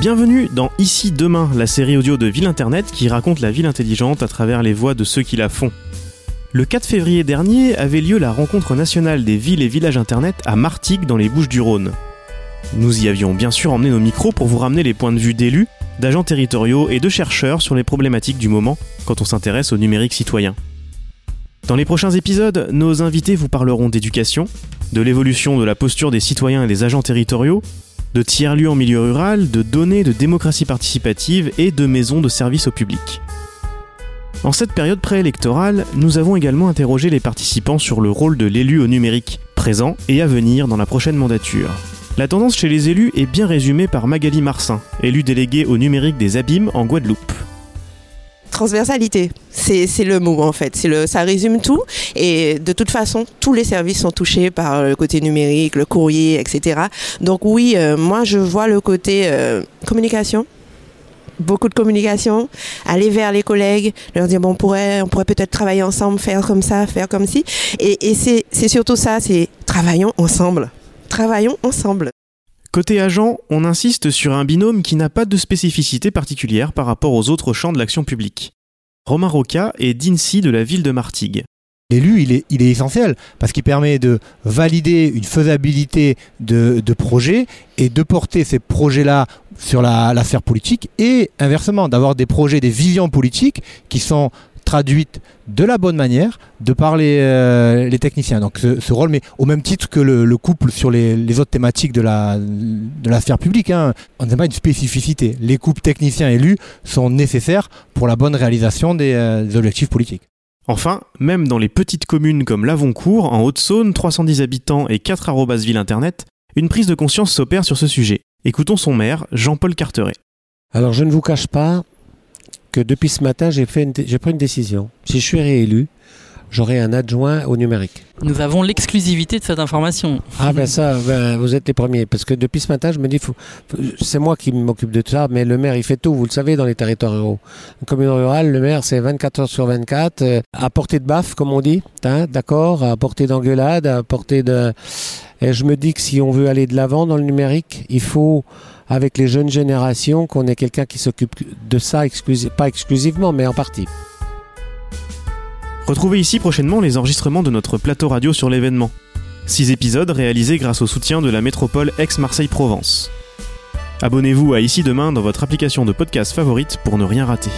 Bienvenue dans Ici Demain, la série audio de Ville Internet qui raconte la ville intelligente à travers les voix de ceux qui la font. Le 4 février dernier avait lieu la rencontre nationale des villes et villages Internet à Martigues dans les Bouches du Rhône. Nous y avions bien sûr emmené nos micros pour vous ramener les points de vue d'élus, d'agents territoriaux et de chercheurs sur les problématiques du moment quand on s'intéresse au numérique citoyen. Dans les prochains épisodes, nos invités vous parleront d'éducation, de l'évolution de la posture des citoyens et des agents territoriaux, de tiers-lieux en milieu rural, de données de démocratie participative et de maisons de service au public. En cette période préélectorale, nous avons également interrogé les participants sur le rôle de l'élu au numérique, présent et à venir dans la prochaine mandature. La tendance chez les élus est bien résumée par Magali Marsin, élue déléguée au numérique des Abîmes en Guadeloupe. Transversalité, c'est le mot en fait. Ça résume tout. Et de toute façon, tous les services sont touchés par le côté numérique, le courrier, etc. Donc oui, euh, moi je vois le côté euh, communication. Beaucoup de communication, aller vers les collègues, leur dire bon, on pourrait, on pourrait peut-être travailler ensemble, faire comme ça, faire comme ci. Et, et c'est surtout ça, c'est travaillons ensemble. Travaillons ensemble. Côté agent, on insiste sur un binôme qui n'a pas de spécificité particulière par rapport aux autres champs de l'action publique. Romain Roca est d'INSI de la ville de Martigues. L'élu, il est, essentiel parce qu'il permet de valider une faisabilité de, de projet et de porter ces projets-là sur la, la sphère politique et inversement, d'avoir des projets, des visions politiques qui sont traduite de la bonne manière de par les, euh, les techniciens. Donc ce, rôle, mais au même titre que le, couple sur les, les, autres thématiques de la, de la sphère publique, hein, on n'a pas une spécificité. Les couples techniciens élus sont nécessaires pour la bonne réalisation des, euh, des objectifs politiques. Enfin, même dans les petites communes comme Lavoncourt, en Haute-Saône, 310 habitants et 4 arrobas ville internet, une prise de conscience s'opère sur ce sujet. Écoutons son maire, Jean-Paul Carteret. Alors je ne vous cache pas, que depuis ce matin, j'ai pris une décision. Si je suis réélu, j'aurai un adjoint au numérique. Nous avons l'exclusivité de cette information. Ah ben ça, ben, vous êtes les premiers. Parce que depuis ce matin, je me dis, c'est moi qui m'occupe de ça, mais le maire, il fait tout, vous le savez, dans les territoires ruraux. Une commune rurale, le maire, c'est 24 heures sur 24, euh, à portée de baffe, comme on dit, hein, d'accord, à portée d'engueulade, à portée de... Et je me dis que si on veut aller de l'avant dans le numérique, il faut avec les jeunes générations qu'on ait quelqu'un qui s'occupe de ça, pas exclusivement, mais en partie. Retrouvez ici prochainement les enregistrements de notre plateau radio sur l'événement. Six épisodes réalisés grâce au soutien de la métropole Aix-Marseille-Provence. Abonnez-vous à Ici Demain dans votre application de podcast favorite pour ne rien rater.